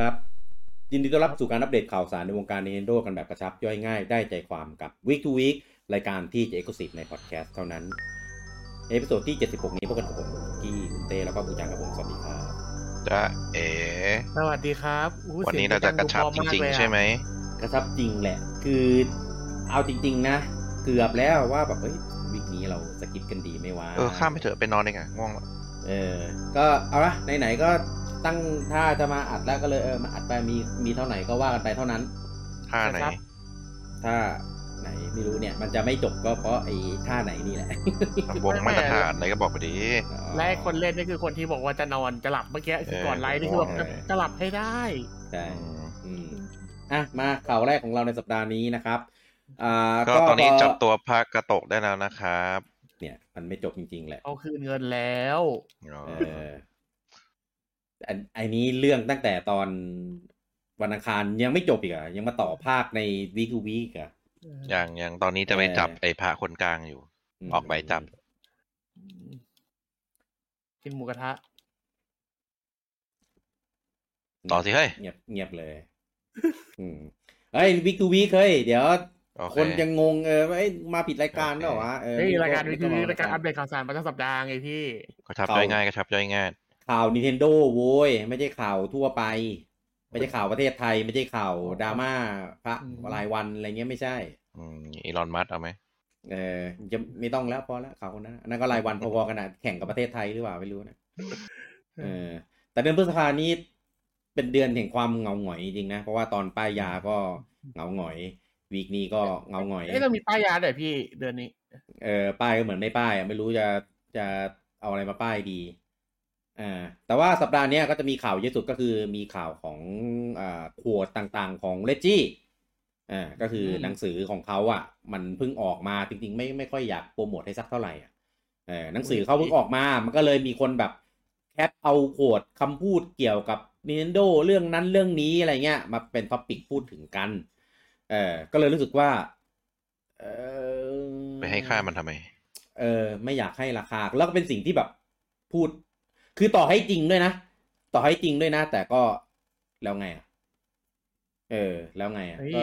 ครับ ยินดีต้อนรับสู่การอัปเดตข่าวสารในวงการ Nintendo กันแบบกระชับย่อยง่ายได้ใจความกับ Week to Week รายการที่จะ Exclusive ในพอดแคสต์เท่านั้น episode ที่ 76 นี้พบกันกับผมกี้คุณเต้แล้วก็คุณจังกับผมสวัสดีครับจะเอ๋สวัสดีครับอู้วันนี้สียเราจะกระชับดูจพอมากริงเลยๆอะใช่ไหมกระชับจริงแหละ คือเอาจริง ๆ นะ เกือบแล้วว่าแบบเฮ้ย week นี้เรา skip กันดีไหม่วะเออข้ามไปเถอะไปนอนเองอะง่วงแล้วเออ ก็เอาละไหนๆก็ ตั้งท่าจะมาอัดแล้วก็เลยเออมาอัดไปมีมีเท่าไหร่ก็ว่ากันไปเท่านั้นท่าไหนถ้าไหนไม่รู้เนี่ย มันจะไม่จบก็เพราะไอ้ท่าไหนนี่แหละวงมาตรฐานไหนก็บอกไปดิและไอ้คนเล่นนี่คือคนที่บอกว่าจะนอนจะหลับเมื่อกี้คือก่อนไลฟ์นี่คือแบบจะจะหลับให้ได้ใช่อืมอืมอะมาข่าวแรกของเราในสัปดาห์นี้นะครับอ่าก็ตอนนี้พจับตัวพระกระโตกได้แล้วนะครับ เนี่ย มันไม่จบจริงๆแหละเอาคืนเงินแล้ว อ๋อเอออันไอ้นี้เรื่องตั้งแต่ตอนวันอังคารยังไม่จบอีกอะยังมาต่อภาคในวีควีกอะอย่างอย่างตอนนี้จะไปจับไอ้พระคนกลางอยู่มออกไปจับกินหมูกระทะ ต่อสิเฮ้ยเงียบเงียบเลยอืมเฮ้ยวีคทูวีคเฮ้ยเดี๋ยวโอเคคนจะงงเออว่าเอ้ยมาผิดรายการแล้ววะเออเฮ้ยรายการไม่วิต้ทองยุมรายการอัปเดตข่าวสารประจำสัปดาห์ไงพี่กระชับย่อยง่ายกระชับย่อยง่าย ข่าว Nintendo โว้ยไม่ใช่ข่าวทั่วไป ไม่ใช่ข่าวประเทศไทย ไม่ใช่ข่าวดราม่าพระอืมรายวันอะไรเงี้ยไม่ใช่อืมอีลอนมัสเอาไหมเออจะไม่ต้องแล้วพอแล้วข่าวคนนั้นอันนั้นก็รายวันพอๆกันนะแข่งกับประเทศไทยหรือเปล่าไม่รู้นะเออ แต่เดือนพฤษภานี้เป็นเดือนแห่งความเหงาหงอยจริงๆนะเพราะว่าตอนป้ายยาก็เหงาหงอย วีคนี้ก็เหงาหงอยเอ้ยเรามีป้ายยาด้วยพี่เดือนนี้ เออป้ายก็เหมือนไม่ป้ายอะไม่รู้จะจะเอาอะไรมาป้ายดี อ่าแต่ว่าสัปดาห์เนี้ยก็จะมีข่าวเยอะสุดก็คือมีข่าวของอ่าขวดต่างๆของเลจี้อ่าก็คืออมหนังสือของเขาอะ มันเพิ่งออกมาจริงๆ ไม่ไม่ค่อยอยากโปรโมทให้สักเท่าไหร่อะเออหนังสือเขาเพิ่งออกมา มันก็เลยมีคนแบบแคปเอาขวดคำพูดเกี่ยวกับ Nintendo เรื่องนั้นเรื่องนี้อะไรเงี้ยมาเป็นท็อปิกพูดถึงกัน เออก็เลยรู้สึกว่า เออไปให้ค่ามันทำไม เออ ไม่อยากให้ราคา แล้วก็เป็นสิ่งที่แบบพูด คือต่อให้จริงด้วยนะ ต่อให้จริงด้วยนะ แต่ก็แล้วไงอะ เออ แล้วไงอะเฮ้ยก็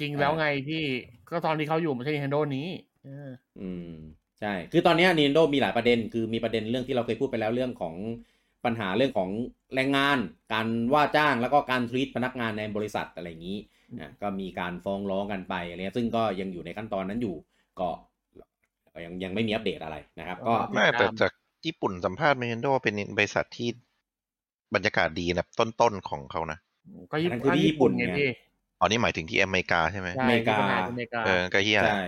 จริงแล้วไงพี่ก็ตอนที่เขาอยู่ไม่ใช่ Nintendo นี้เอออืม ใช่ คือตอนเนี้ย Nintendo มีหลายประเด็น คือมีประเด็นเรื่องที่เราเคยพูดไปแล้วเรื่องของปัญหาเรื่องของแรงงาน การว่าจ้างแล้วก็การทรีตพนักงานในบริษัทอะไรอย่างนี้นะก็มีการฟ้องร้องกันไปอะไรเงี้ยซึ่งก็ยังอยู่ในขั้นตอนนั้นอยู่ ก็ก็ยังยังไม่มีอัปเดตอะไรนะครับ ก็อ๋อไม่แต่จาก ญี่ปุ่นสัมภาษณ์เมนโดเป็นบริษัทที่บรรยากาศดีนะต้นๆของเขานะก็ญี่อันนั้นปุ่นคือที่ญี่ปุ่นไงไงพี่อ๋อนี่หมายถึงที่อเมริกาใช่ไหมใช่อเมริกาที่ปัญหอเมริกาเออก็เฮียแหละใช่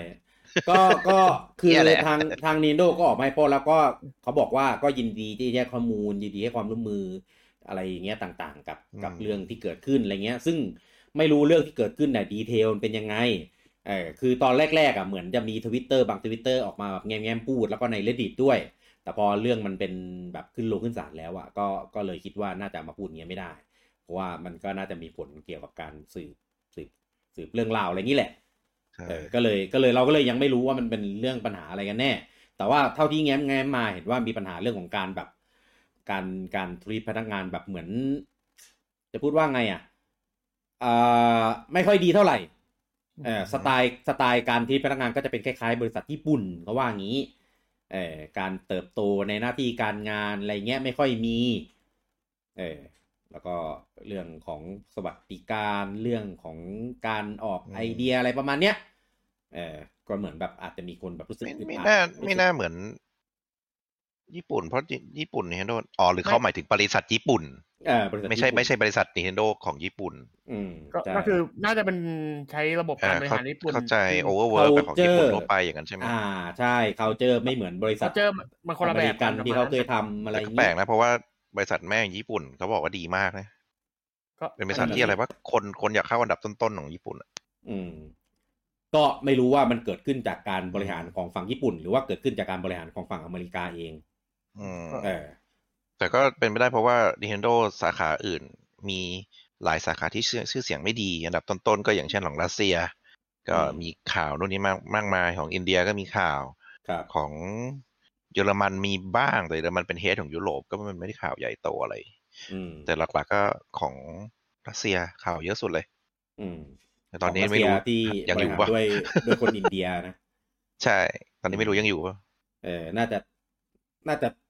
ก็ก็คือเหี้ยแหละทางทาง Nintendo ก็ออกมาให้โพสต์แล้วก็เขาบอกว่าก็ยินดีที่จะให้ข้อมูลยินดีให้ความร่วมมืออะไรอย่างเงี้ยต่างๆ กับกับเรื่องที่เกิดขึ้นอะไรเงี้ย ซึ่งไม่รู้เรื่องที่เกิดขึ้นเนี่ยดีเทลมันเป็นยังไงเออคือตอนแรกๆอะเหมือนจะมีทวิตเตอร์บางทวิตเตอร์ออกมาแบบแง้มๆพูดแล้วก็ใน reddit ด้วย แต่พอเรื่องมันเป็นแบบขึ้นลงขึ้นศาลแล้วอะก็ก็เลยคิดว่าน่าจะมาพูดอย่างเงี้ยไม่ได้ เพราะว่ามันก็น่าจะมีผลเกี่ยวกับการสืบสืบสืบเรื่องราวอะไรอย่างนี้แหละใช่เออก็เลยก็เลยเราก็เลยยังไม่รู้ว่ามันเป็นเรื่องปัญหาอะไรกันแน่ แต่ว่าเท่าที่แง้มแง้มมาเห็นว่ามีปัญหาเรื่องของการแบบ การการทรีตพนักงานแบบเหมือน จะพูดว่าไงอะอ่าไม่ค่อยดีเท่าไหร่เออสไตล์สไตล์การทรีตพนักงานก็จะเป็นคล้ายๆ บริษัทญี่ปุ่นเขาว่างี้ เออการเติบโตในหน้าที่การงานอะไรเงี้ยไม่ค่อยมีเออแล้วก็เรื่องของสวัสดิการเรื่องของการออกอืมไอเดียอะไรประมาณเนี้ยเออก็เหมือนแบบอาจจะมีคนแบบรู้สึกไม่อึดไม่อัดน่ารู้สึกไม่น่าเหมือน ญี่ปุ่นเพราะญี่ปุ่น Nintendo อ๋อหรือเขาหมายถึงบริษัทญี่ปุ่นเออบริษัทไม่ใช่ญี่ปุ่นไม่ใช่บริษัท Nintendo ของญี่ปุ่น อืมก็ใช่ก็คือน่าจะเป็นใช้ระบบเอการอบริเข้าหารญี่ปุ่นเข้าใจที่โอเวอร์เวิร์แบบของญี่ปุ่น culture ทั่วไปอย่างนั้นใช่ไหมอ่าใช่ culture ไม่เหมือนบริษัทเขาเจอมันคนละอแบเมบริกันที่เขาเคยทำอะไรอแต่ย่างก็แปลงี้กนะเพราะว่าบริษัทแม่งญี่ปุ่นเขาบอกว่าดีมากนะก็เป็นบริษัทที่อะไรว่าคนคนอยากเข้าอันดับต้นๆของญี่ปุ่นอะอืม ก็ไม่รู้ว่ามันเกิดขึ้นจากการบริหารของฝั่งญี่ปุ่น หรือว่าเกิดขึ้นจากการบริหารของฝั่งอเมริกาเอง อืมเออแต่ก็เป็นไปได้เพราะว่า Nintendo สาขาอื่น มีหลายสาขาที่ชื่อชื่อเสียงไม่ดี อันดับต้นๆก็อย่างเช่นของรัสเซีย ก็อืมมีข่าวนู่นนี่มากมากมายของอินเดียก็มีข่าวครับของเยอรมันมีบ้างแต่เยอรมันเป็นเฮดของยุโรปก็มันไม่ได้ข่าวใหญ่โตอะไรอืมแต่หลักๆก็ของรัสเซียข่าวเยอะสุดเลย อืมแต่ตอนนี้ขงไม่รู้เซีที่ยังอยู่บริหารปะด้วยด้วยคนอินเดียนะ ใช่ ตอนนี้ไม่รู้ยังอยู่ปะเออน่าจะน่าจะเห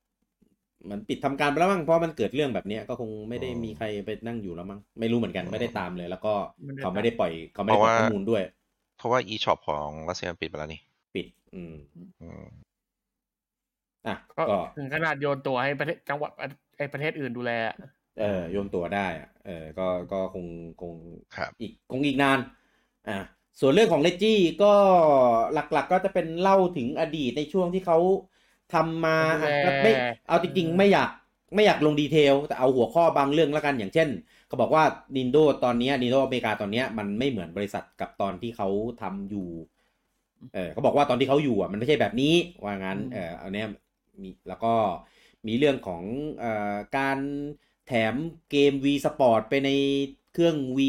มือนปิดทำการไปแล้วมั้งเพราะมันเกิดเรื่องแบบเนี้ยก็คงไม่ได้มีใครไปนั่งอยู่แล้วมั้งไม่รู้เหมือนกันไม่ได้ตามเลย แล้วก็เขาไม่ได้ปล่อยเขาไม่ได้ปล่อยข้อมูลด้วย เพราะว่า e-shop ของรัสเซียมันปิดไปแล้วนี่ปิด อืมอืมอะก็ก็ถึงขนาดโยนตัวให้ประเทศจังหวัดไอประเทศอื่นดูแลอะเออโยนตัวได้อะเออก็ก็คงคงครับอีกคงอีกนาน อะส่วนเรื่องของเลจี้ก็หลักๆก็จะเป็นเล่าถึงอดีตในช่วงที่เขา ทำมาอะก็ไม่เอาจริงๆ ไม่อยากไม่อยากลงดีเทล แต่เอาหัวข้อบางเรื่องแล้วกันอย่างเช่นเขาบอกว่า Nintendo ตอนเนี้ย Nintendo อเมริกาตอนเนี้ยมันไม่เหมือนบริษัทกับตอนที่เขาทำอยู่ เออเขาบอกว่าตอนที่เขาอยู่อะมันไม่ใช่แบบนี้ว่างั้น เออเอาเนี้ยมีแล้วก็มีเรื่องของเอ่อการแถมเกม V Sport ไปในเครื่อง V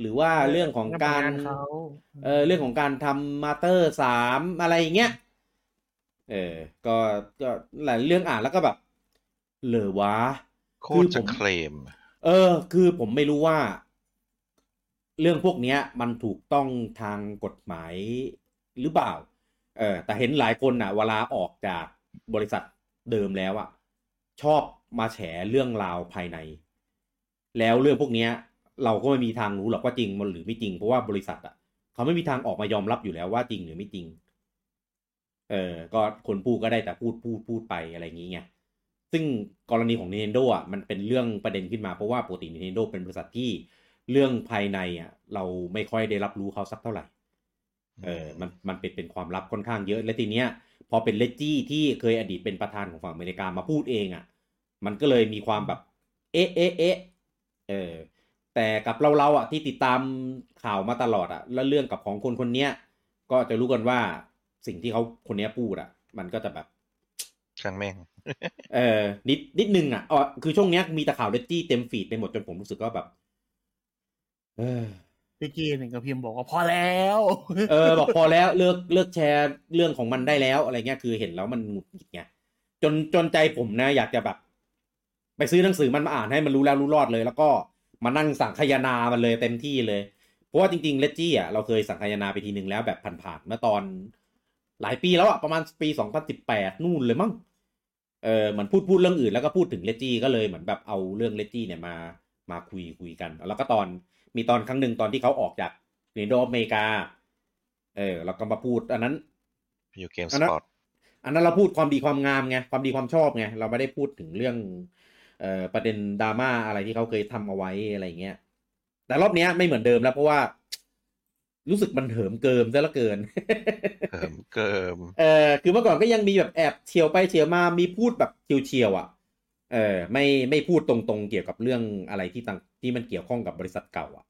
หรือว่าเรื่องของการทำงนเขาเออเรื่องของการทำมาเตอร์สามอะไรอย่างเงี้ย เออ ก็ก็หลายเรื่องอ่านแล้วก็แบบ เหลอวะโคตรจะเคลม เออ คือผมไม่รู้ว่า เรื่องพวกเนี้ยมันถูกต้องทางกฎหมายหรือเปล่า เออ แต่เห็นหลายคนอะ เวลาออกจากบริษัทเดิมแล้วอะ ชอบมาแฉเรื่องราวภายใน แล้วเรื่องพวกเนี้ยเราก็ไม่มีทางรู้หรอกว่าจริงมันหรือไม่จริง เพราะว่าบริษัทอะ เขาไม่มีทางออกมายอมรับอยู่แล้วว่าจริงหรือไม่จริง เออก็คนพูดก็ได้แต่พูดพูดพูดไปอะไรอย่างงี้ไงซึ่งกรณีของ Nintendo อะมันเป็นเรื่องประเด็นขึ้นมาเพราะว่าปกติ Nintendo เป็นบริษัทที่เรื่องภายในอะเราไม่ค่อยได้รับรู้เขาสักเท่าไหร่เออมันมันเป็นเป็นความลับค่อนข้างเยอะ และทีเนี้ย พอเป็นเลจี้ที่เคยอดีตเป็นประธานของฝั่งอเมริกามาพูดเองอะ มันก็เลยมีความแบบ เอ๊ะเอ๊ะเอ๊ะเออแต่กับเราเราๆอะที่ติดตามข่าวมาตลอดอะ แล้วเรื่องกับของคนคนเนี้ยก็จะรู้กันว่า สิ่งที่เขาคนเนี้ยพูดอะมันก็จะแบบช่างแม่ง เออนิดนิดนึงอะอ๋อคือช่วงเนี้ยมีแต่ข่าวเลจี้เต็มฟีดไปหมดจนผมรู้สึกว่าแบบ เออพี่กี้หนึ่งก็พิมพ์บอกว่าพอแล้ว เออ บอกพอแล้วเลิกเลิกแชร์เรื่องของมันได้แล้วอะไรเงี้ยคือเห็นแล้วมันหงุดหงิดไงจนจนใจผมนะ อยากจะแบบ ไปซื้อหนังสือมันมาอ่านให้มันรู้แล้วรู้รอดเลย แล้วก็มานั่งสั่งคายนามันเลยเต็มที่เลย เพราะว่าจริงๆเลจี้อะเราเคยสั่งคายนาไปทีหนึ่งแล้วแบบผ่านๆเมื่อตอน หลายปีแล้วอะประมาณปีสองพันสิบแปดนู่นเลยมั้งเออเหมือนพูดพูดเรื่องอื่นแล้วก็พูดถึงเลจี้ก็เลยเหมือนแบบเอาเรื่องเลจี้เนี่ยมามาคุยคุยกัน แล้วก็ตอนมีตอนครั้งหนึ่งตอนที่เขาออกจากเนโดอเมริกา เออเราก็มาพูดอันนั้นอยู่เกมอัสนนั้นปอร์ตอันนั้นเราพูดความดีความงามไงความดีความชอบไงเราไม่ได้พูดถึงเรื่องเอ่อประเด็นดราม่าอะไรที่เขาเคยทำเอาไว้อะไรเงี้ยแต่รอบเนี้ยไม่เหมือนเดิมแล้วเพราะว่า รู้สึกมันเหิมเกิมซะเหลือเกิน เหิมเกิม เออคือเมื่อก่อนก็ยังมีแบบแอบเฉียวไปเฉียวมา มีพูดแบบเฉียวๆอะ เออ ไม่ไม่พูดตรงๆเกี่ยวกับเรื่องอะไรที่ต่างที่มันเกี่ยวข้องกับบริษัทเก่า อะ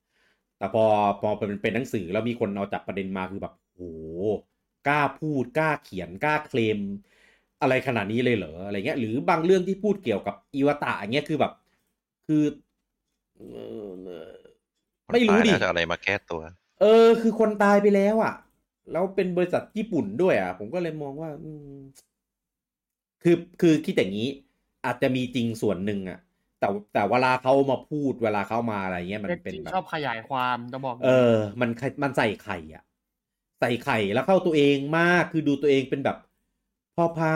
แต่พอพอเป็นเป็นหนังสือแล้วมีคนเอาจับประเด็นมาคือแบบโหกล้าพูดกล้าเขียนกล้าเคลม อะไรขนาดนี้เลยเหรออะไรเงี้ย หรือบางเรื่องที่พูดเกี่ยวกับอีวตะอย่างเงี้ยคือแบบ คือเอ่อไม่รู้ดิคนตายน่าจะอะไรมาแก้ตัว เออ คือคนตายไปแล้วอะ แล้วเป็นบริษัทญี่ปุ่นด้วยอะ ผมก็เลยมองว่า อืม คือคือคิดอย่างนี้ อาจจะมีจริงส่วนหนึ่งอะ แต่แต่เวลาเขามาพูดเวลาเขามาอะไรเงี้ยมันเป็นแบบชอบขยายความจะบอก เออ มันใครมันใส่ไข่อะ ใส่ไข่แล้วเข้าตัวเองมากคือดูตัวเองเป็นแบบพ่อพระ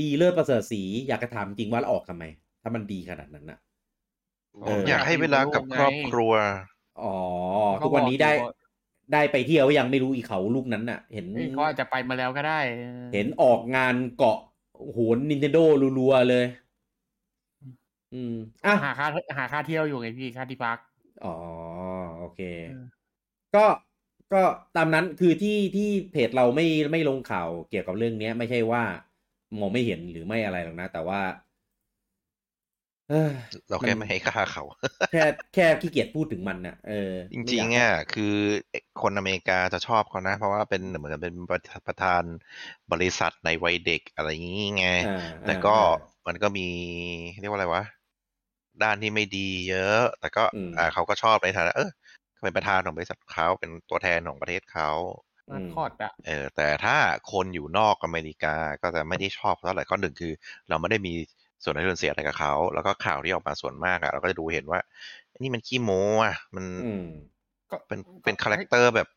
ดีเลิศประเสริฐสีอยากจะถามจริงว่าแล้วออกทำไม ถ้ามันดีขนาดนั้นน่ะเออออยากให้เวลากับครอบครัว อ๋อทุกวันนี้ได้ ได้ไปเที่ยวยังไม่รู้อีเขาลูกนั้นน่ะ เห็นเอ้ยเขาอาจจะไปมาแล้วก็ได้ออเห็นออกงานเกาะโหน Nintendo รัวๆเลย อืมอะหาค่าหาค่าเที่ยวอยู่ไงพี่ค่าที่พัก อ๋อ โอเคเออก็ก็ตามนั้นคือที่ที่เพจเราไม่ไม่ลงข่าวเกี่ยวกับเรื่องเนี้ย ไม่ใช่ว่ามองไม่เห็นหรือไม่อะไรหรอกนะ แต่ว่า เอ้อเราแค่มันไม่ให้ค่าเขา แค่แค่ขี้เกียจพูดถึงมันน่ะเออจไม่ริองยากๆอะคือคนอเมริกาจะชอบเขานะ เพราะว่าเป็นเหมือนกับเป็นประธานบริษัทในวัยเด็กอะไรอย่างงี้ไงอ่าแต่ก็อ่ามันก็มีเรียกว่าอะไรวะ ด้านที่ไม่ดีเยอะ แต่ก็อืมอ่าเขาก็ชอบในฐานะเออเขาเป็นประธานของบริษัทเขาเป็นตัวแทนของประเทศเขาอืมคอร์ดอะเออแต่ถ้าคนอยู่นอกอเมริกาก็จะไม่ได้ชอบเท่าไหร่ข้อหนึ่งคือ เราไม่ได้มี ส่วนได้ส่วนเสียอะไรกับเขา แล้วก็ข่าวที่ออกมาส่วนมากอะเราก็จะดูเห็นว่าอันนี่มันขี้โม้อะมันอืมก็เป็นเป็น character แบบ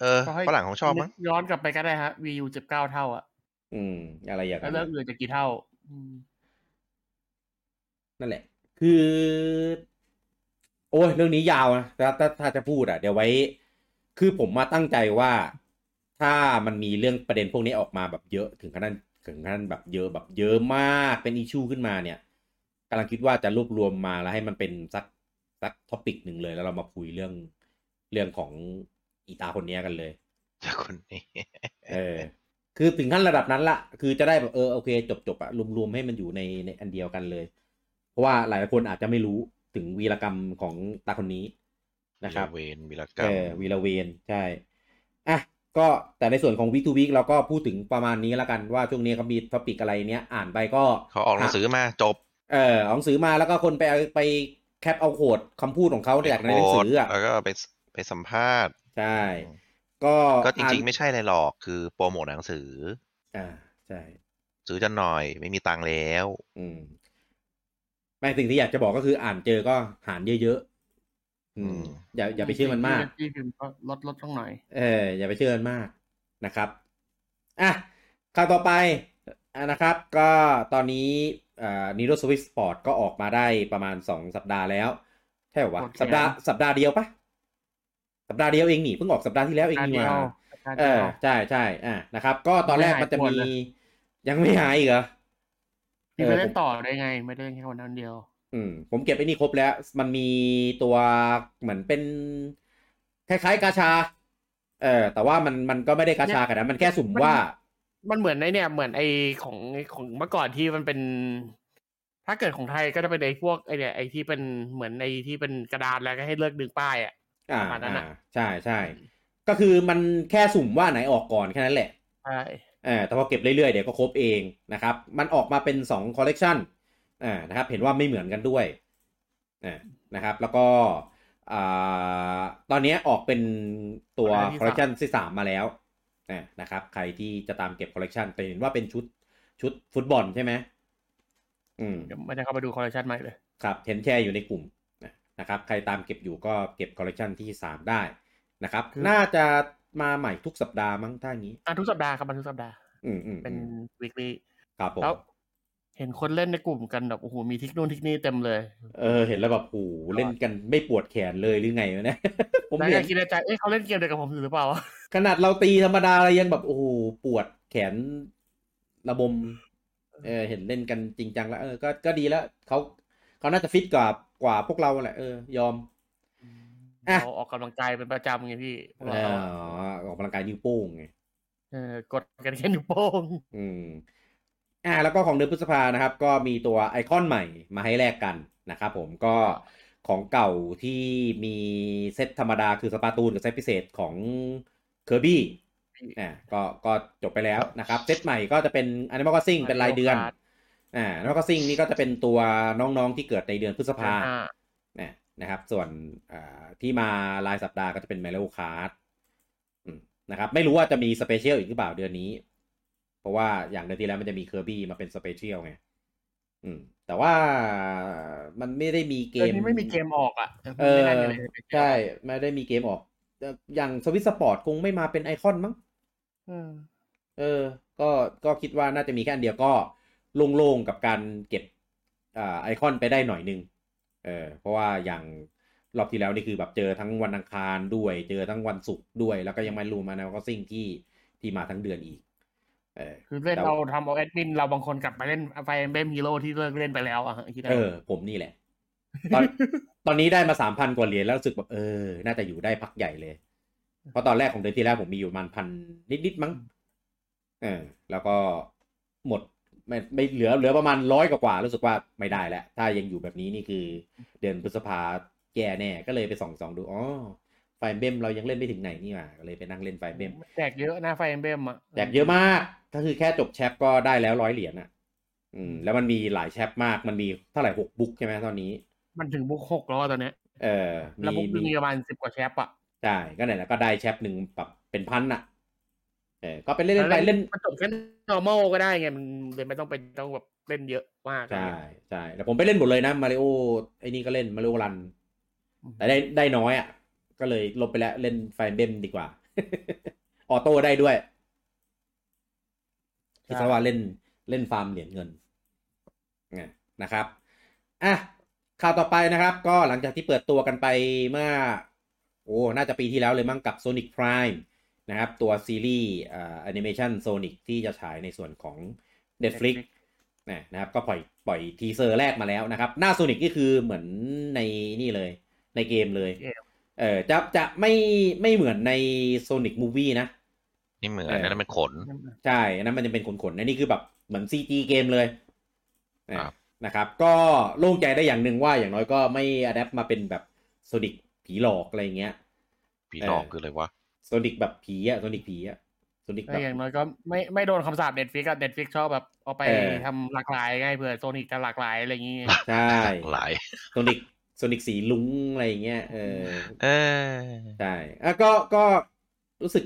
เออก็ให้ฝรั่งคงชอบมั้งย้อนกลับไปก็ได้ฮะ VU สิบเก้าเท่าอะอืม อะไรอย่างแล้วนั้นเลิกอื่นจะกี่เท่าอืมนั่นแหละ คือ โอ้ยเรื่องนี้ยาวนะแต่ถ้าถ้าจะพูดอะ เดี๋ยวไว้ คือผมมาตั้งใจว่า ถ้ามันมีเรื่องประเด็นพวกนี้ออกมาแบบเยอะถึงขนาด ถึงขนาดแบบเยอะแบบเยอะมากเป็นอิชูขึ้นมาเนี่ยกำลังคิดว่าจะรวบรวมมาแล้วให้มันเป็นสักสักท็อปิกหนึ่งเลยแล้วเรามาคุยเรื่องเรื่องของอีตาคนเนี้ยกันเลยจากคนนี้เออคือถึงขั้นระดับนั้นละคือจะได้แบบเออโอเค จบจบๆอะรวมๆให้มันอยู่ในในอันเดียวกันเลย เพราะว่าหลายคนอาจจะไม่รู้ถึงวีรกรรมของตาคนนี้นะครับวีลเวนวีรกรเอรมอวีรเวนใช่อะ ก็แต่ในส่วนของวี k ทูวีเราก็พูดถึงประมาณนี้แล้วกันว่าช่วงนี้เขามีท็อปิกอะไรเนี้ยอ่านไปก็เขาออกหนังสือมาจบ เออออกหนังสือมาแล้วก็คนไปเอาไปแคปเอาโคดคำพูดของเขาจากในหนังสืออะแล้วก็ไปไปสัมภาษณ์ ใช่ ก็ก็จริงอ่าๆไม่ใช่อะไรหรอกคือโปรโมทหนังสือ อ่าใช่ ซื้อจะหน่อยไม่มีตังค์แล้ว อืมไม่สิ่งที่อยากจะบอกก็คืออ่านเจอก็หารเยอะๆ อืม อย่าอย่าไปเชื่อมันมากที่พิมพ์ก็ลดลดลงหน่อย เออ อย่าไปเชื่อมันมากนะครับอะข่าวต่อไปอะนะครับ ก็ตอนนี้อ่า Nintendo Switch Sport ก็ออกมาได้ประมาณสองสัปดาห์แล้วใช่เหรอวะโอเคสัปดาห์สัปดาห์เดียวปะสัปดาห์เดียวเองนี่เพิ่งออกสัปดาห์ที่แล้วเองนี่หว่าเออใช่ใช่อะนะครับ ก็ตอนแรกมันจะมีไม่หายปวดเลยยังไม่หายอีกเหรอพี่เอไปอเล่ผมนต่อได้ไง ไม่ได้เล่นแค่วันนั้นเดียว อืมผมเก็บไอ้นี่ครบแล้ว มันมีตัวเหมือนเป็นคล้ายๆกาชา เออ แต่ว่ามันมันก็ไม่ได้กาชาขนาดนั้นมันแค่สุ่มว่า มันเหมือนไอเนี่ยเหมือนไอของของเมื่อก่อนที่มันเป็น ถ้าเกิดของไทยก็จะเป็นไอพวกไอเนี่ยไอที่เป็นเหมือนไอที่เป็นกระดานแล้วก็ให้เลือกดึงป้ายอะอ่าประมาณนั้นอ่าน่ะใช่ใช่ก็คือมันแค่สุ่มว่าไหนออกก่อนแค่นั้นแหละใช่เออแต่พอเก็บเรื่อยๆเดี๋ยวก็ครบเองนะครับ มันออกมาเป็นสองคอลเลกชัน อ่านะครับ เห็นว่าไม่เหมือนกันด้วยอ่านะครับ แล้วก็อ่าตอนนี้ออกเป็นตัวคอลเลกชันที่สามมาแล้วอ่านะครับ ใครที่จะตามเก็บคอลเลกชันแต่เห็นว่าเป็นชุดชุดฟุตบอลใช่ไหมอืมเดี๋ยวไม่ได้เข้าไปดูคอลเลคชันใหม่เลยครับเห็นแชร์อยู่ในกลุ่มนะครับ ใครตามเก็บอยู่ก็เก็บคอลเลกชันที่สามได้นะครับคือน่าจะมาใหม่ทุกสัปดาห์มั้งถ้าอย่างนี้อะทุกสัปดาห์ครับมันทุกสัปดาห์ อืมอืมเป็นอืม weekly ครับผมแล้ว เห็นคนเล่นในกลุ่มกันแบบโอ้โหมีทิกนู่นทิกนี่เต็มเลย เออ เห็นแล้วแบบโอ้โหเล่นกันไม่ปวดแขนเลยหรือไงวะเนี่ยผมแล้วเห็ก็นคิดในใจเอ้ยเขาเล่นเกมเดียวกับผมอยู่หรือเปล่า ขนาดเราตีธรรมดาเรายังแบบโอ้โหปวดแขนระบม เออ เห็นเล่นกันจริงจังแล้วเออก็ก็ดีแล้วเขาเขาน่าจะฟิตกว่ากว่าพวกเราแหละเออยอมอะเราออกกำลังกายเป็นประจำไงพี่พวกเอเราอออกกำลังกายนิ้วโป้งไงเออกดกันแค่นิ้วโป้ง อืม อ่าแล้วก็ของเดือนพฤษภานะครับ ก็มีตัวไอคอนใหม่มาให้แลกกันนะครับผมก็ของเก่าที่มีเซตธรรมดาคือ Splatoon กับเซตพิเศษของ Kirby อ่าก็ก็จบไปแล้วนะครับ เซตใหม่ก็จะเป็น Animal Crossing เป็นรายเดือนอ่า Animal Crossing นี่ก็จะเป็นตัวน้องๆที่เกิดในเดือนพฤษภาอ่าเนี่ยนะครับ ส่วนอ่าที่มารายสัปดาห์ก็จะเป็น Mario Kart นะครับ ไม่รู้ว่าจะมี special อีกหรือเปล่าเดือนนี้ เพราะว่าอย่างเดือนที่แล้วมันจะมี Kirby มาเป็น special ไงอืม แต่ว่ามันไม่ได้มีเกเกมมนี้ไม่มีเกมออกอะเออไม่ได้เลยใช่ไม่ได้มีเกมออกเอ่ออย่าง Switch Sports คงไม่มาเป็นไอคอนมั้งอืมเออ ก็ก็คิดว่าน่าจะมีแค่อันเดียวก็โล่งๆกับการเก็บอ่าไอคอนไปได้หน่อยนึง เออ เพราะว่าอย่างรอบที่แล้วนี่คือแบบเจอทั้งวันอังคารด้วย เจอทั้งวันศุกร์ด้วย แล้วก็ยังไม่รวม Animal Crossing ที่ที่มาทั้งเดือนอีกเออ คือเล่นแต่เราทำเอาแอดมินเราบางคนกลับไปเล่น Fire Emblem Heroes ที่เลิกเล่นไปแล้วอะคิดเออ ผมนี่แหละ ตอนตอนนี้ได้มาสามพันกว่าเหรียญแล้วรู้สึกแบบเออ น่าจะอยู่ได้พักใหญ่เลย เพราะตอนแรกของเดือนที่แล้วผมมีอยู่ประมาณพันนิดๆมั้งเออ แล้วก็หมดไม่ไม่เหลือเหลือประมาณร้อยกว่าๆรู้สึกว่าไม่ได้แล้ว ถ้ายังอยู่แบบนี้นี่คือ เดือนพฤษภาแย่แน่ก็เลยไปส่องส่องดูอ๋อ ไฟเบมเรายังเล่นไม่ถึงไหนนี่หว่าก็เลยไปนั่งเล่นไฟเบมแจกเยอะนะ Fire Emblem อะแจกเยอะมากก็คือแค่จบ chap ก็ได้แล้วร้อยเหรียญอะ อืม แล้วมันมีหลาย chap มากมันมีเท่าไหร่หก book ใช่ไหมตอนนี้ มันถึง book หกแล้วอะตอนเนี้ยเออแล้วมีบุกมีมีประมาณสิบกว่า chap อะใช่ก็ไหนแล้วก็ได้ chap หนึ่งแบบเป็นพันอะเออก็ไปเล่นๆไปเล่นมันจบแค่ normal ก็ได้ไงมันเลยไม่ต้องเป็นต้องแบบเล่นเยอะมากใช่ใช่แต่ผมไปเล่นหมดเลยนะมาริโอไอ้นี่ก็เล่น Mario Run แต่ได้ได้น้อยอะ ก็เลยลบไปแล้วเล่นไฟเบมดีกว่า auto ได้ด้วยที่สว่าเล่นเล่นฟาร์มเหรียญเงินนะนะครับอะข่าวต่อไปนะครับ ก็หลังจากที่เปิดตัวกันไปเมื่อ โอ้น่าจะปีที่แล้วเลยมั้งกับ Sonic Prime นะครับ ตัวซีรีส์อ่าแอนิเมชัน Sonic ที่จะฉายในส่วนของ Netflix นะนะครับก็ปล่อยปล่อย teaser แรกมาแล้วนะครับ หน้า Sonic นี่คือเหมือนในนี่เลย ในเกมเลย เกมเออจะจะไม่ไม่เหมือนใน Sonic movie นะนี่เหมือนเออนั่นเป็นขน ใช่อันนั้นมันจะเป็นขนๆนะนี่คือแบบเหมือน CG เกมเลยนะครับนะครับ ก็โล่งใจได้อย่างหนึ่งว่าอย่างน้อยก็ไม่ adapt มาเป็นแบบ Sonic ผีหลอกอะไรอย่างเงี้ย ผีหลอกเออคืออะไรวะ Sonic แบบผีอะ Sonic ผีอะSonic ก็แบบอย่างน้อยก็ไม่ไม่โดนคำสาป Netflix อะ Netflix ชอบแบบเอาไปเออทำหลากหลายไงเผื่อ Sonic จะหลากหลายอะไรอย่างงี้ใช่หลาย Sonic Sonic สีรุ้งอะไรอย่างเงี้ยเออเออใช่อะก็ก็รู้สึก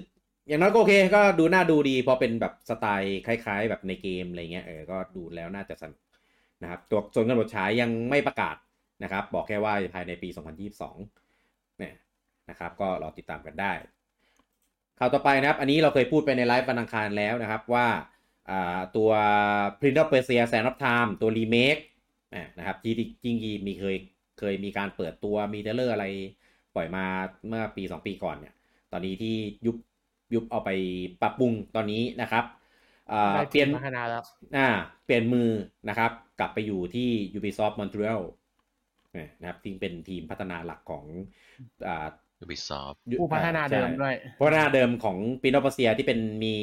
อย่างน้อยก็โอเค ก็ดูน่าดูดีเพราะเป็นแบบสไตล์คล้าย ๆ แบบในเกมอะไรเงี้ยเออก็ดูแล้วน่าจะสนุกนะครับ ตัวส่วนกำหนดฉายยังไม่ประกาศนะครับ บอกแค่ว่าภายในปี 2022เนี่ยนะครับ ก็รอติดตามกันได้ข่าวต่อไปนะครับ อันนี้เราเคยพูดไปในไลฟ์วันอังคารแล้วนะครับว่าอ่าตัว Prince of Persia Sands of Time ตัวรีเมคนะครับที่จริงๆมีเคย เคยมีการเปิดตัวมีเทเลอร์อะไรปล่อยมาเมื่อปี 2 ปีก่อนเนี่ย ตอนนี้ที่ยุบยุบเอาไปปรับปรุงตอนนี้นะครับอ่าได้เปลี่ยนพัฒนาแล้วอ่า เปลี่ยนมือนะครับ กลับไปอยู่ที่ Ubisoft Montreal เนี่ยนะครับที่เป็นทีมพัฒนาหลักของอ่า Ubisoft ผู้พัฒนาเดิมด้วยพัฒนาเดิมของ Prince of Persia ที่เป็นมี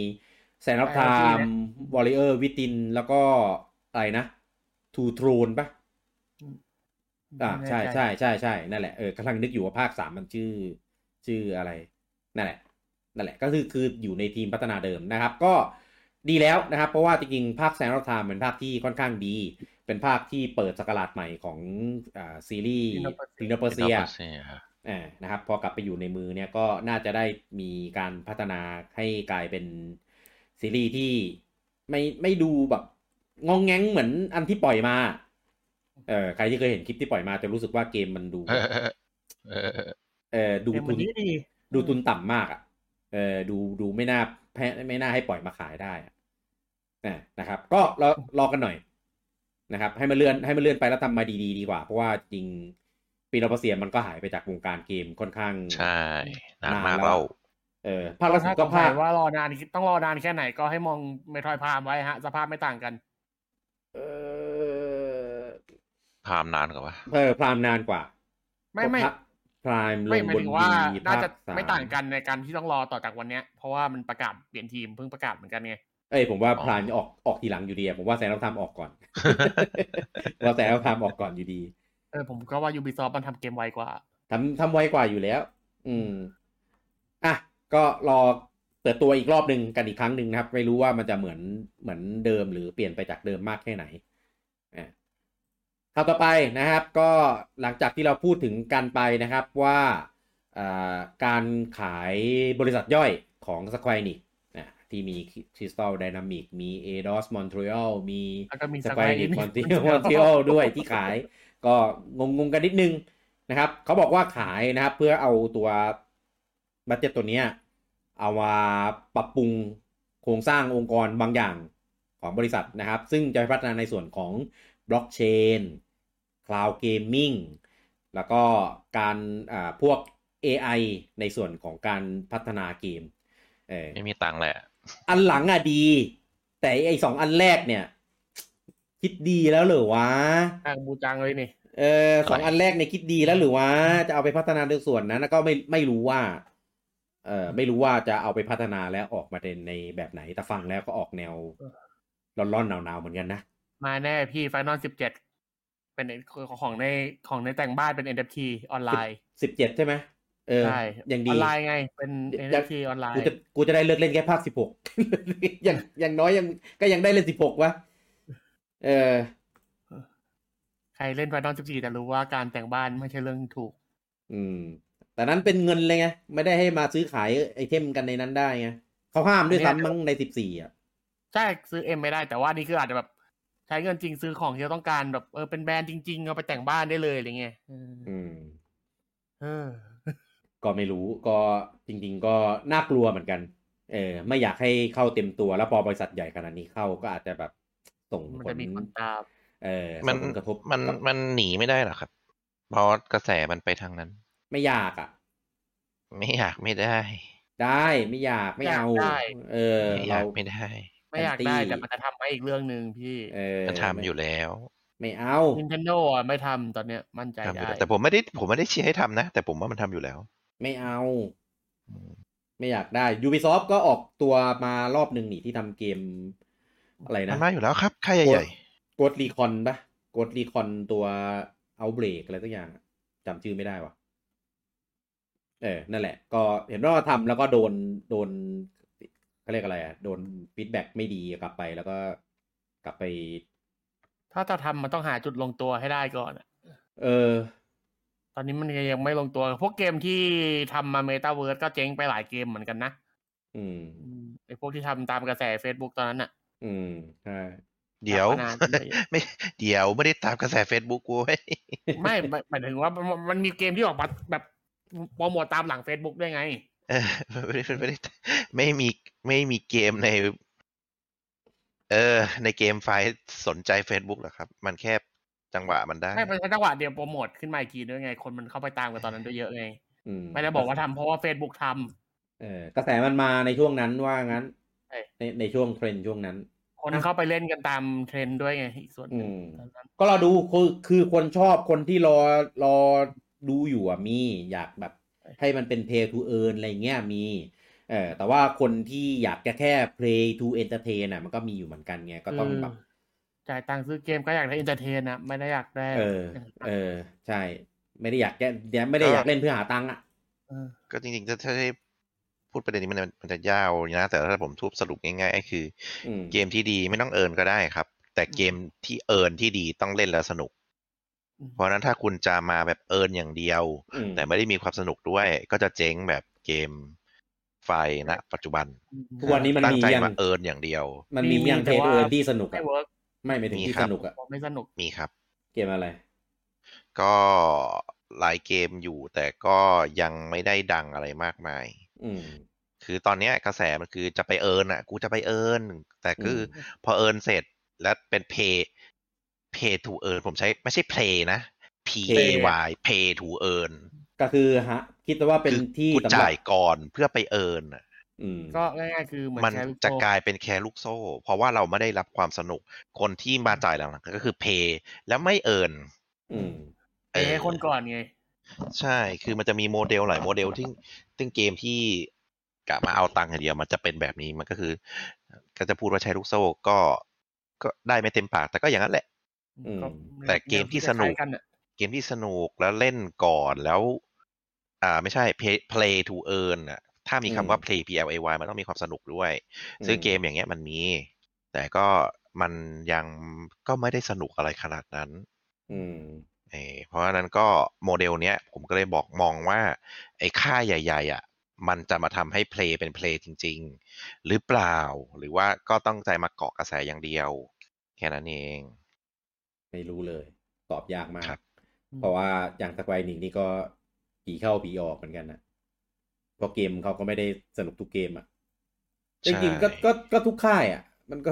Sands of Time นะ Warrior Within แล้วก็อะไรนะ Two Thrones ปะ อ่าใช่ใช่ใช่ใช่นั่นแหละเออกำลังนึกอยู่ว่าภาคสามมันชื่อ ชื่ออะไร นั่นแหละ นั่นแหละก็คือคืออยู่ในทีมพัฒนาเดิมนะครับ ก็ดีแล้วนะครับ เพราะว่าจริงๆภาคแซนอ f ไทม์เป็นภาคที่ค่อนข้างดี เป็นภาคที่เปิดสกราชใหม่ของอ่าซีรีส์ Prince of Persia พินอปเซีย Indonesia อ่านะครับ พอกลับไปอยู่ในมือเนี่ยก็น่าจะได้มีการพัฒนาให้กลายเป็นซีรีส์ที่ไม่ไม่ดูแบบงองแงงเหมือนอันที่ปล่อยมา เออใครที่เคยเห็นคลิปที่ปล่อยมาจะรู้สึกว่าเกมมันดูเออเออเออเออเออดูเกมทุมันนดีดีดูทุนต่ำมากอะเออดูดูไม่น่าแพ้ไม่น่าให้ปล่อยมาขายได้อะอ่านะครับ ก็รอรอกันหน่อยนะครับ ให้มันเลื่อนให้มันเลื่อนไปแล้วทำมาดีๆดีกว่า เพราะว่าจริงปีนอปเซียมันก็หายไปจากวงการเกมค่อนข้างใช่นานนานมากแล้วเล่าเออภาคล่าสุถ้าดก็ก็ภาภาพคว่ารอนานต้องรอนานแค่ไหนก็ให้มองเมทรอยพามไว้ฮะ สภาพไม่ต่างกัน เออ พามนานกว่าปะเออพรามนานกว่า ไม่ไม่พรามลไม่งหมายบนถึงว่าดีน่าภาคจะสามไม่ต่างกันในการที่ต้องรอต่อจากวันเนี้ย เพราะว่ามันประกาศเปลี่ยนทีมเพิ่งประกาศเหมือนกันไงเอ้ยผมว่าพรามออกออกทีหลังอยู่ดีอะผมว่าแซนต้องทำออกก่อนว่าแซนต้องทำออกก่อนอยู่ดีเออผมก็ว่า Ubisoft มันทำเกมไวกว่าทำทำไวกว่าอยู่แล้ว อืมอะก็รอเปิดตัวอีกรอบหนึ่งกันอีกครั้งหนึ่งนะครับ ไม่รู้ว่ามันจะเหมือนเหมือนเดิมหรือเปลี่ยนไปจากเดิมมากแค่ไหนอะ ข่าวต่อไปนะครับก็หลังจากที่เราพูดถึงกันไปนะครับว่าอ่าการขายบริษัทย่อยของ Square Enix อะที่มี Crystal Dynamics มี Eidos Montreal มีแล้วก็มี Square Square Enix Enix Montreal Montreal ด้วยที่ขายก็งงงๆกันนิดนึงนะครับเขาบอกว่าขายนะครับเพื่อเอาตัว budget ตัวเนี้ยเอามาปรับปรุงโครงสร้างองค์กรบางอย่างของบริษัทนะครับ ซึ่งจะไปพัฒนาในส่วนของบล็อกเชน cloud gaming แล้วก็การอ่าพวก AI ในส่วนของการพัฒนาเกมเออไม่มีตังค์แหละ อันหลังอะดี แต่ไอสองอันแรกเนี่ย คิดดีแล้วเหรอวะทางบูจังเลยนี่เออสองอันแรกเนี่ยคิดดีแล้วหรือว่าจะเอาไปพัฒนาในส่วนนั้นแล้วก็ไม่ไม่รู้ว่าเออไม่รู้ว่าจะเอาไปพัฒนาแล้วออกมาเป็นในแบบไหนแต่ฟังแล้วก็ออกแนวร้อนๆหนาวๆเหมือนกันนะ มาแน่พี่ Final 17เป็นของในของในแต่งบ้านเป็น NFT ออนไลน์สิบเจ็ดใช่ไหมเออใช่ยังอดีอนไลน์ไง เป็นยัง NFT ออนไลกูน์จะกูจะได้เลิกเล่นแค่ภาคสิบหกอย่างอย่างน้อยยังก็ยังได้เล่นสิบหกวะเออใครเล่น Final 14แต่รู้ว่าการแต่งบ้านไม่ใช่เรื่องถูก อืม แต่นั้นเป็นเงินเลยไงไม่ได้ให้มาซื้อขายไอเทมกันในนั้นได้ไงเขาห้ามด้วยอันเนี้ยซ้ำมั้งในสิบสี่อะใช่ซื้อเอ็มไม่ได้แต่ว่านี่คืออาจจะแบบ ใช้เงินจริงซื้อของที่เราต้องการแบบเออเป็นแบรนด์จริง ๆ เอาไปแต่งบ้านได้เลยอะไรเงี้ยเอออืมเออ ก็ไม่รู้ก็จริง ๆ ก็น่ากลัวเหมือนกัน เออ ไม่อยากให้เข้าเต็มตัวแล้วพอบริษัทใหญ่ขนาดนี้เข้าก็อาจจะแบบส่งมันผลจะมีคนตามเออมันส่งผลกระทบมันกับมันหนีไม่ได้หรอกครับเพราะกระแสมันไปทางนั้น ไม่อยากอะ ไม่อยากไม่ได้ ได้ไม่อยากไม่เอาอยากได้เออไม่อเรายากไม่ได้ ไม่อยากได้ anti แต่มันจะทำให้อีกเรื่องหนึ่งพี่เออมันทำอยู่แล้ว ไม่เอา Nintendo อะไม่ทำตอนเนี้ยมั่นใจทำอยู่ได้แล้วแต่ผมไม่ได้ผมไม่ได้เชียร์ให้ทำนะ แต่ผมว่ามันทำอยู่แล้ว ไม่เอาอืมไม่อยากได้ Ubisoft ก็ออกตัวมารอบหนึ่งนี่ที่ทำเกม อะไรมันะนมาอยู่แล้วครับค่ายใหญ่Ghost Recon ปะ Ghost Recon ตัว Outbreak อะไรสักอย่างอะจำชื่อไม่ได้วะเออ นั่นแหละ ก็เห็นว่าทำแล้วก็โดน โดน เขาเรียกอะไรอะโดน feedback ไม่ดีกลับไปแล้วก็กลับไป ถ้าจะทำมันต้องหาจุดลงตัวให้ได้ก่อนอะเออ ตอนนี้มันยังไม่ลงตัว พวกเกมที่ทำมาเมตาเวิร์สก็เจ๊งไปหลายเกมเหมือนกันนะอืมอืมไอพวกที่ทำตามกระแส Facebook ตอนนั้นอะ อืมใช่ๆเดี๋ยวมานานเลยไม่เดี๋ยวไม่ได้ตามกระแส Facebook กูเว้ยไม่หมายหมายถึงว่ามันมันมีเกมที่ออกมาแบบโปรโมทตามหลัง Facebook ด้วยไง เออไม่ได้ไม่ได้ไม่มีไม่มีเกมใน เออ ในเกมไฟล์สนใจ Facebook หรอกครับ มันแค่จังหวะมันได้ไม่เป็นจังหวะเดียวโปรโมทขึ้นมาอีกทีด้วยไง คนมันเข้าไปตามกันตอนนั้นด้วยเยอะไงอืมไม่ได้บอกว่าทำเพราะว่า Facebook ทำเออกระแสมันมาในช่วงนั้นว่างั้นใช่ในในช่วงเทรนด์ช่วงนั้น คนเข้าไปเล่นกันตามเทรนด์ด้วยไงอีกส่วนหนึ่งอืมตอนนั้นก็เราดูคือคือคนชอบคนที่รอรอดูอยู่อะมีอยากแบบ ให้มันเป็น play to earn อะไรเงี้ยมีเออแต่ว่าคนที่อยากจะแค่ play to entertain อะมันก็มีอยู่เหมือนกันไงก็ต้องแบบจ่ายตังค์ซื้อเกมก็อยากได้ entertain นะไม่ได้อยากได้ เออ เออ ใช่ ไม่ได้อยากแกไม่ได้อยากเล่นเพื่อหาตังค์อะเออก็จริงๆ ถ้าถ้าได้พูดประเด็นนี้มันมันจะยาวนะ แต่ถ้าผมทุบสรุปง่ายๆก็คืออืมเกมที่ดีไม่ต้องเอิร์นก็ได้ครับ แต่เกมที่เอิร์นที่ดีต้องเล่นแล้วสนุก เพราะฉะนั้นถ้าคุณจะมาแบบเอิร์นอย่างเดียวอืมแต่ไม่ได้มีความสนุกด้วย ก็จะเจ๊งแบบเกมไฟณปัจจุบันทุกวันนี้มันตั้งมีใจยังมาเอิร์นอย่างเดียว มันมีมียังแต่เพย์ว่าเอิร์ที่สนุกไม่อะเวิร์กไม่ไม่ถึงมีที่ครัสนุกอะไม่สนุกมีครับ เกมอะไร ก็หลายเกมอยู่แต่ก็ยังไม่ได้ดังอะไรมากมาย อืมคือตอนเนี้ยกระแสมันคือจะไป earn อะ กูจะไป earn แต่คืออมพอ earn เสร็จแล้วเป็น pay pay to earn ผมใช้ไม่ใช่ play นะ p a y pay to earn ก็คือฮะ คิดว่าเป็นคือที่กูสำหรัจ่ายก่อนเพื่อไป earn อะอืมก็ง่ายๆคือเหมือนมันแชร์ลูกจะโซ่กลายเป็นแชร์ลูกโซ่ เพราะว่าเราไม่ได้รับความสนุกคนที่มาจ่ายหลังๆก็คือ pay แล้วไม่เอิร์นอืมเอ้คนก่อนไง ใช่คือมันจะมีโมเดลหลายโมเดลที่ซึ่งเกมที่กะมาเอาตังค์อย่างเดียวมันจะเป็นแบบนี้มันก็คือ ก็จะพูดว่าใช้ลูกโซ่ก็ก็ได้ไม่เต็มปากแต่ก็อย่างนั้นแหละอืมก็ แต่เกมที่สนุกคล้ายๆอะเกมที่สนุกแล้วเล่นก่อนแล้ว อ่า ไม่ใช่ play, play to earn อะ ถ้ามีคำว่าอืม play p l a y มันต้องมีความสนุกด้วยอืมซึ่งเกมอย่างเงี้ยมันมี แต่ก็มันยังก็ไม่ได้สนุกอะไรขนาดนั้น อืมเออเพราะฉะนั้นก็โมเดลเนี้ย ผมก็เลยบอกมองว่า ไอ้ค่ายใหญ่ ๆ อะ มันจะมาทำให้เพลงเป็นเพลงจริง ๆ หรือเปล่า หรือว่าก็ต้องใจมาเกาะกระแสอย่างเดียว แค่นั้นเอง ไม่รู้เลย ตอบยากมากครับเพราะว่าอย่างสควายนิงนี่ก็ผีเข้าผีออกเหมือนกันนะเพราะเกมเขาก็ไม่ได้สนุกทุกเกมอะจใช่ริงๆก็ก็ก็ทุกค่ายอะ มันก็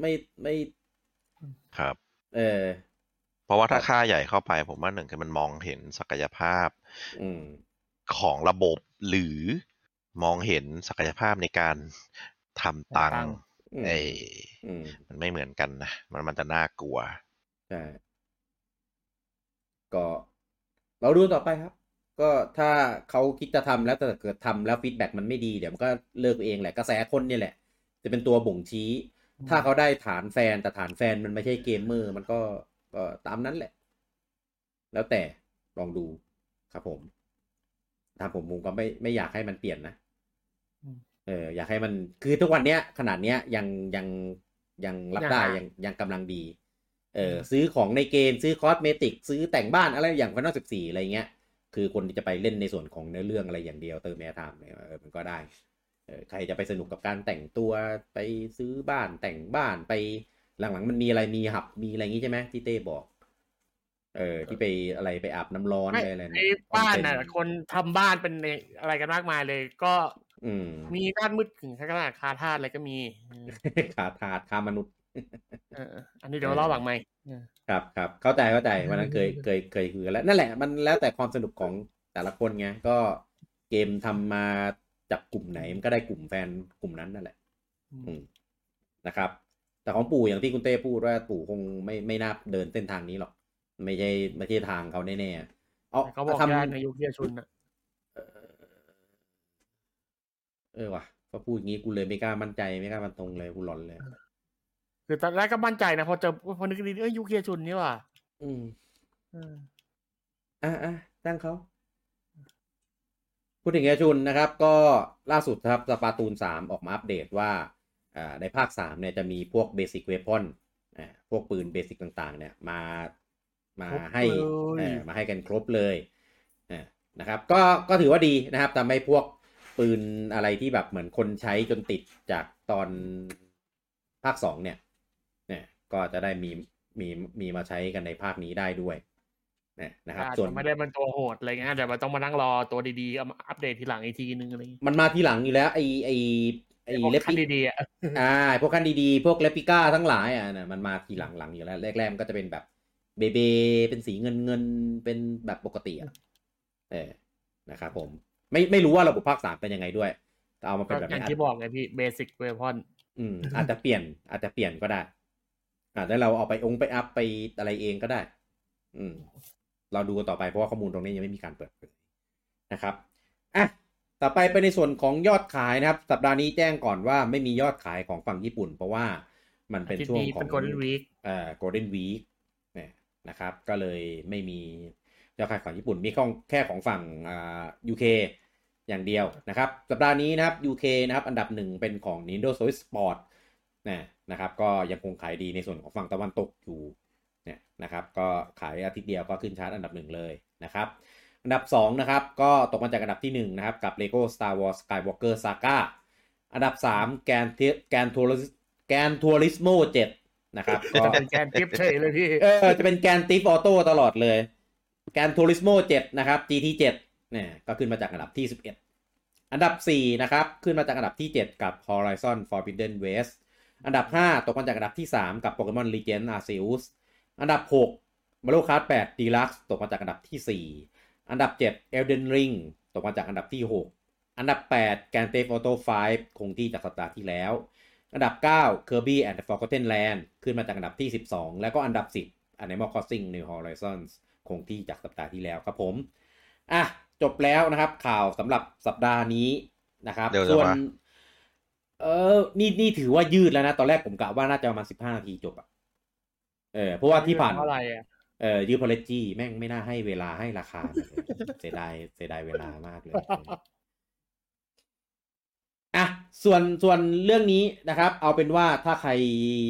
ไม่ไม่ครับ เออเพราะว่าถ้าครับค่ายใหญ่เข้าไป ผมว่าหนึ่งคือมันมองเห็นศักยภาพอืมของระบบหรือมองเห็นศักยภาพในการทำตังตังค์ค์อืมเอ้ยอืมมันไม่เหมือนกันนะ มันมันจะน่ากลัว ใช่ก็เราดูต่อไปครับ ก็ถ้าเขาคิดจะทำแล้วแต่เกิดทำแล้ว feedback มันไม่ดีเดี๋ยวมันก็เลิกเองแหละกระแสคนเนี่ยแหละ จะเป็นตัวบ่งชี้ ถ้าเขาได้ฐานแฟนแต่ฐานแฟนมันไม่ใช่เกมเมอร์ มันก็ก็ตามนั้นแหละ แล้วแต่ลองดูครับผมถ้าผมมุมก็ไม่ไม่อยากให้มันเปลี่ยนนะอืมเอออยากให้มันคือทุกวันเนี้ยขนาดเนี้ยยังยังยังรับได้ยังยังยังกำลังดี เออซื้อของในเกมซื้อคอสเมติก ซื้อแต่งบ้านอะไรอย่างพันนสิบสี่อะไรเงี้ย คือคนที่จะไปเล่นในส่วนของเนื้อเรื่องอะไรอย่างเดียวเติมแอร์ไทม์เนี่ยเออมันก็ได้เออใครจะไปสนุกกับการแต่งตัวไปซื้อบ้านแต่งบ้านไปหลังๆมันมีอะไรมีหับมีอะไรอย่างงี้ใช่ไหมที่เต้บอก เออ ที่ไปอะไรไปอาบน้ำร้อนไม่ไปอะไรในเนี่ยบ้านอน่ะเซ็คนทำบ้านเป็นอะไรกันมากมายเลย ก็ อืมมีด้านมืดถึงขนาดคาทาสอะไรก็มีเออขาถาดคามนุษย์เอออันนี้เดี๋ยวเล่าหลังไหมค์เออครับครับเข้าใจเข้าใจวันนั้นเคยเคยเคยคุยกันแล้ว นั่นแหละมันแล้วแต่ความสนุกของแต่ละคนไงก็เกมทำมาจากกลุ่มไหนมันก็ได้กลุ่มแฟนกลุ่มนั้นนั่นแหละ อืมนะครับ แต่ของปู่อย่างที่คุณเต้พูดว่าปู่คงไม่ไม่น่าเดินเส้นทางนี้หรอก ไม่ใช่ไม่ใช่ทางเขาแน่ๆเอาแต่เขาบอกทำได้ในยุคเฮียชุนน่ะเออว่ะพอพูดอย่างนี้กูเลยไม่กล้ามั่นใจไม่กล้ามันตรงเลยกูหลอนเลย คือตอนแรกก็มั่นใจนะพอเจอพอนึกดีๆเอ้ยยุคเฮียชุนนี่ว่ะอืมเอออะอะตั้งเขาพูดถึงเอชุนนะครับ ก็ล่าสุดครับสปาตูนสามออกมาอัปเดตว่าอ่าในภาคสามเนี่ยจะมีพวกเบสิกเวพอนอ่าพวกปืนเบสิกต่างๆ เนี่ยมามาให้เอ่อมาให้กันครบเลยอ่านะครับ ก็ก็ถือว่าดีนะครับทำให้พวกปืนอะไรที่แบบเหมือนคนใช้จนติดจากตอนภาคสองเนี่ยเนี่ย ก็จะได้มีมีมีมาใช้กันในภาคนี้ได้ด้วยนะนะครับอาจส่วนจะไม่ได้เป็นตัวโหดอะไรเงี้ยแต่มันต้องมานั่งรอตัวดีๆเอามาอัปเดตทีหลังอีกทีนึงอะไรเงี้ยมันมาทีหลังอยู่แล้วไอไอไอพวกเลปคันปิดีๆอะอ่าพวกคันดีๆ พวกเลปิก้าทั้งหลายอะนะมันมาทีหลังหลังอยู่แล้วแรกๆมันก็จะเป็นแบบเบเบเป็นสีเงินเงินเป็นแบบปกติอะเออนะครับผม ไม่ไม่รู้ว่าระบบภาคสามเป็นยังไงด้วยแต่เอามาเป็นแบบอย่างนี้ที่บอกไงพี่เบสิกเวพอนอืมอาจจะเปลี่ยนอาจจะเปลี่ยนก็ได้ อาจจะเราเอาไปองค์ไปอัพไปอะไรเองก็ได้ อืม เราดูกันต่อไปเพราะว่าข้อมูลตรงนี้ยังไม่มีการเปิดเผยนะครับอะต่อไปไปในส่วนของยอดขายนะครับ สัปดาห์นี้แจ้งก่อนว่าไม่มียอดขายของฝั่งญี่ปุ่น เพราะว่ามันเป็นอาทิตย์ช่วงนี้ของเป็น Golden Week เอ่อ golden week เนี่ยนะครับ ก็เลยไม่มียอดขายของญี่ปุ่นมีของแค่ของฝั่งอ่า UK อย่างเดียวนะครับ สัปดาห์นี้นะครับ UK นะครับ อันดับหนึ่งเป็นของ Nintendo Switch Sport นะนะครับ ก็ยังคงขายดีในส่วนของฝั่งตะวันตกอยู่เนี่ยนะครับ ก็ขายอาทิตย์เดียวก็ขึ้นชาร์ตอันดับหนึ่งเลยนะครับอันดับ2นะครับก็ตกมาจากอันดับที่ 1 นะครับ กับ Lego Star Wars Skywalker Saga อันดับ3 Gran Gran Turis Gran Turismo 7นะครับก็จะเป็น Grand Theft เฉยเลยพี่เออจะเป็น Grand Theft Auto ตลอดเลย Gran Turismo 7นะครับ GT 7เนี่ยก็ขึ้นมาจากอันดับที่ 11 อันดับ 4 นะครับ ขึ้นมาจากอันดับที่ 7 กับ Horizon Forbidden West อันดับ 5 ตกมาจากอันดับที่ 3 กับ Pokemon Legend Arceus อันดับ6 Mario Kart 8 Deluxe ตกมาจากอันดับที่ 4 อันดับ 7 Elden Ring ตกมาจากอันดับที่ 6 อันดับ 8 Grand Theft Auto 5 คงที่จากสัปดาห์ที่แล้ว อันดับ 9 Kirby and the Forgotten Land ขึ้นมาจากอันดับที่ 12 แล้วก็อันดับ 10 Animal Crossing New Horizons คงที่จากสัปดาห์ที่แล้วครับผมอะจบแล้วนะครับข่าวสำหรับสัปดาห์นี้นะครับเดี๋ยวจะส่วนมา เออ นี่นี่ถือว่ายืดแล้วนะ ตอนแรกผมกะว่าน่าจะประมาณ15นาทีจบอะเออ เพราะว่าที่ผ่านเพราะอะไรอะเออยืดพอลจีแม่งไม่น่าให้เวลาให้ราคาเลยเสียดายเสียดายเวลามากเลยอะส่วนส่วนเรื่องนี้นะครับ เอาเป็นว่าถ้าใคร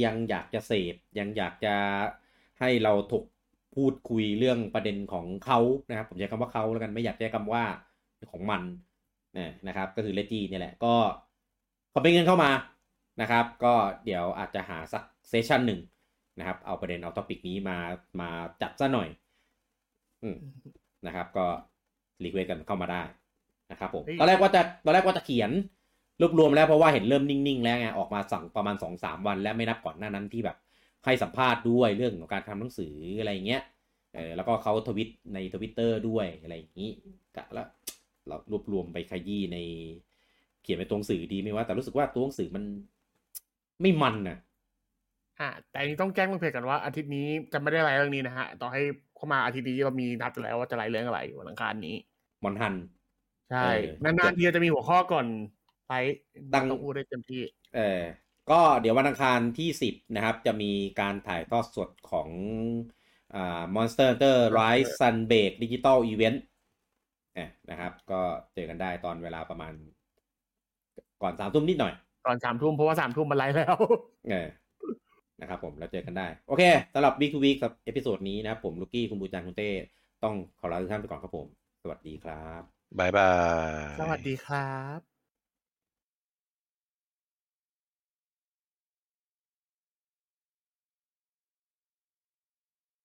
ยังอยากจะเสพยังอยากจะให้เราถกพูดคุยเรื่องประเด็นของเขานะครับ ผมใช้คำว่าเขาแล้วกันไม่อยากใช้คำว่าของมันนะนะครับ ก็คือเลจีเนี่ยแหละ ก็ comment กันเข้ามานะครับ ก็เดี๋ยวอาจจะหาสัก session หนึ่งนะครับ เอาประเด็นเอา topic นี้มามาจับซะหน่อย อืมนะครับ ก็ request กันเข้ามาได้นะครับผมเฮ้ยตอนแรกว่าจะตอนแรกว่าจะเขียนรวบรวมแล้วเพราะว่าเห็นเริ่มนิ่งๆ แล้วไงออกมาสั่งประมาณสองสามวัน และไม่นับก่อนหน้านั้นที่แบบให้สัมภาษณ์ด้วยเรื่องของการทำหนังสืออะไรอย่างเงี้ยเออแล้วก็เขาทวิตในทวิตเตอร์ด้วยอะไรอย่างนี้กะแล้วเรารวบรวมไปขยี้ใน เขียนเป็นตัวหนังสือดีไหมว่า แต่รู้สึกว่าตัวหนังสือมันไม่มันน่ะอะแต่อันนี้ต้องแจ้งเพื่อนๆกันว่าอาทิตย์นี้จะไม่ได้ไลฟ์เรื่องนี้นะฮะต่อให้เข้ามาอาทิตย์นี้เรามีนัดแล้วว่าจะไลฟ์เรื่องอะไรวันอังคารนี้มอนฮัน ใช่เออนานๆทีจะมีหัวข้อก่อนไลฟ์ดังต้องพูดได้เต็มที่ เออก็เดี๋ยววันอังคารที่10นะครับ จะมีการถ่ายทอดสดของอ่า Monster Hunter Rise Sunbreak Digital Event เอ่นะครับ ก็เจอกันได้ตอนเวลาประมาณ ก่อนสามทุ่มนิดหน่อย ก่อนสามทุ่มเพราะว่าสามทุ่มมันไลฟ์แล้วเออนะครับผมแล้วเจอกันได้ โอเคสำหรับ Week to Week ครับ episode นี้นะครับผมลูกี้คุณบูจังคุณเต้ต้องขอลาทุกท่านไปก่อนครับผม สวัสดีครับบายบาย สวัสดีครับ